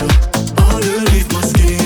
Underneath my skin.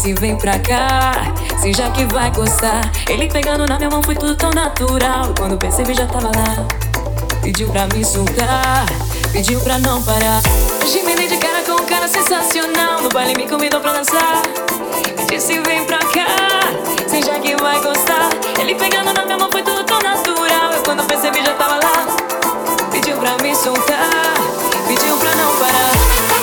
disse vem pra cá, se já que vai gostar. Ele pegando na minha mão foi tudo tão natural. Quando percebi já tava lá, pediu pra me soltar, pediu pra não parar. Hoje me dei de cara com um cara sensacional. No baile me convidou pra dançar, me disse vem pra cá, se já que vai gostar. Ele pegando na minha mão foi tudo tão natural. Eu quando percebi já tava lá, pediu pra me soltar, pediu pra não parar.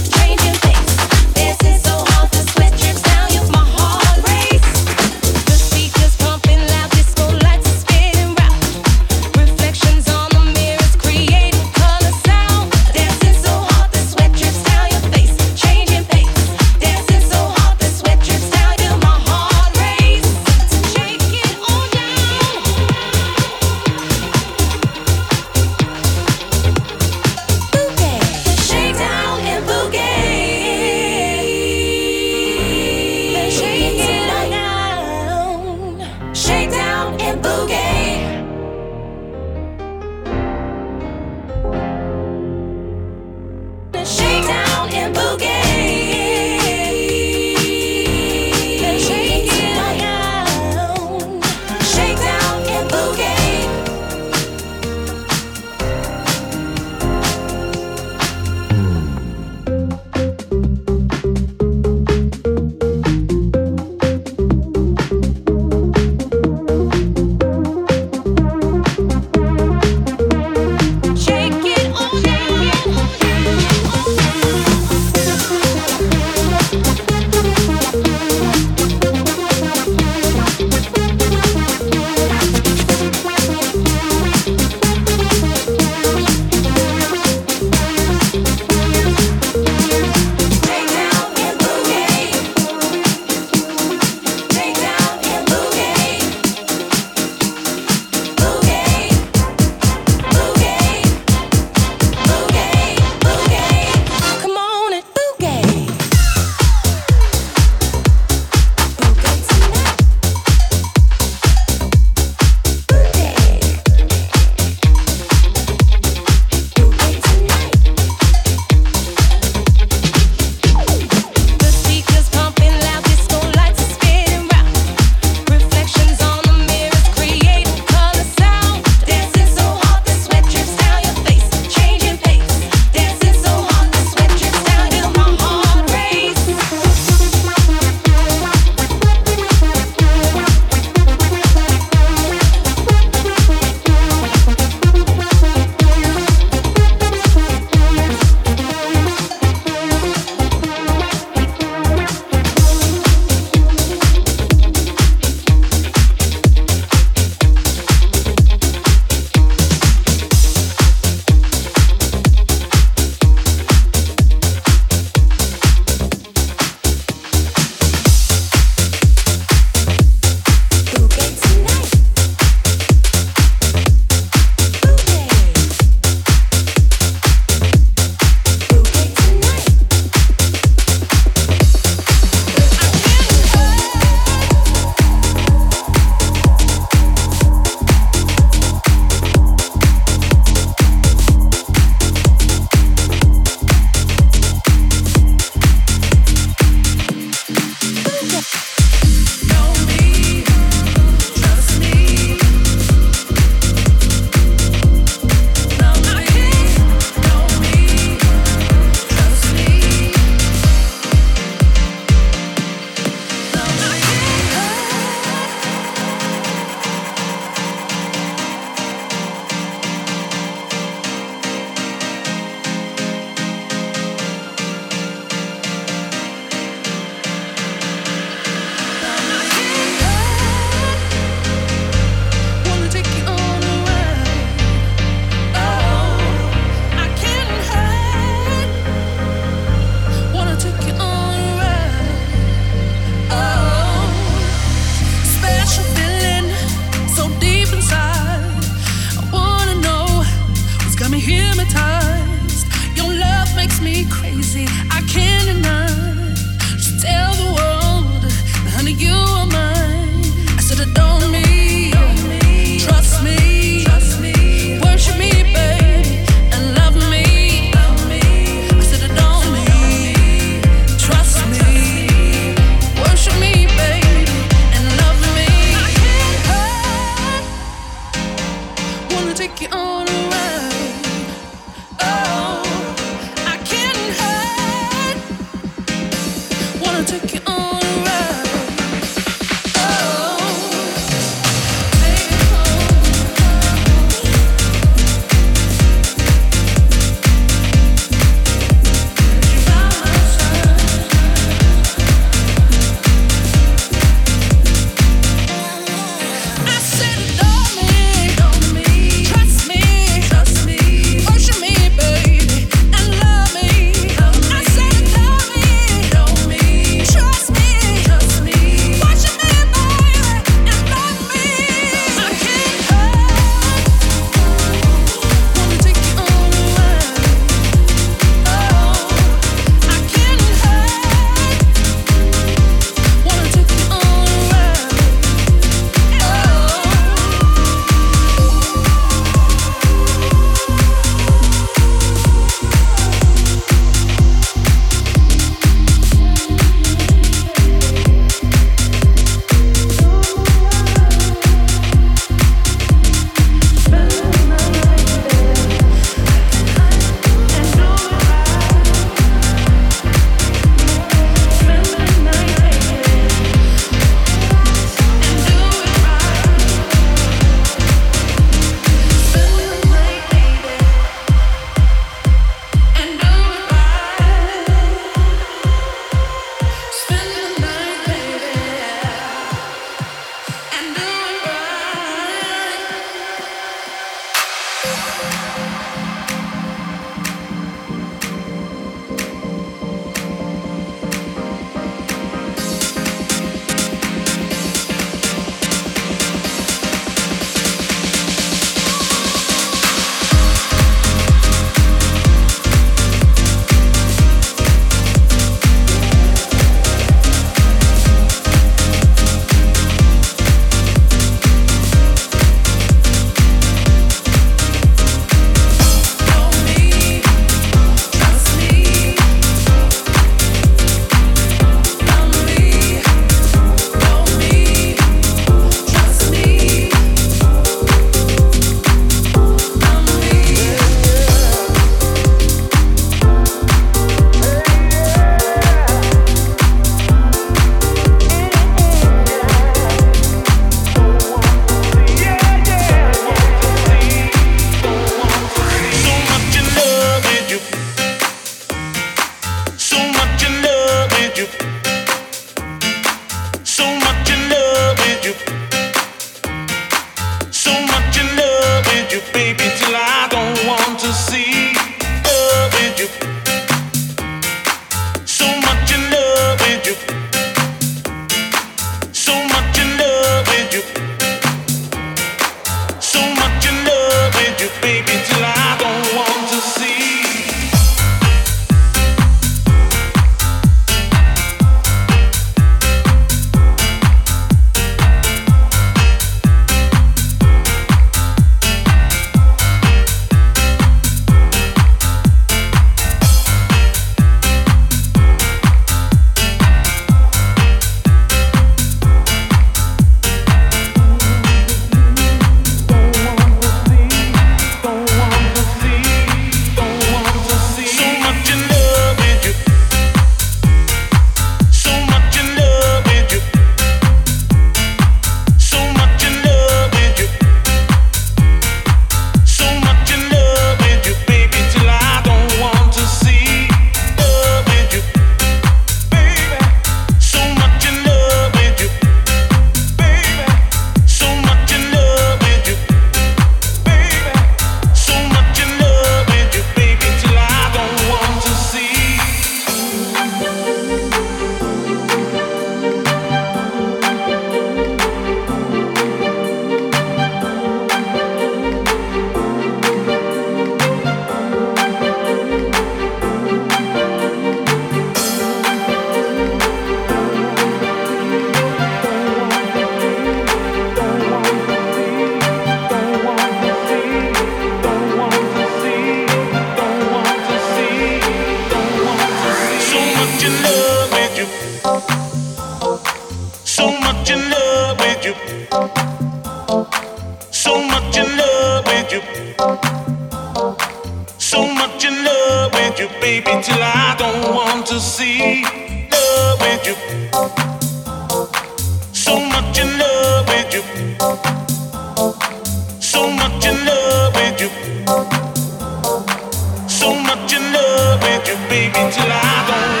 deep into I don't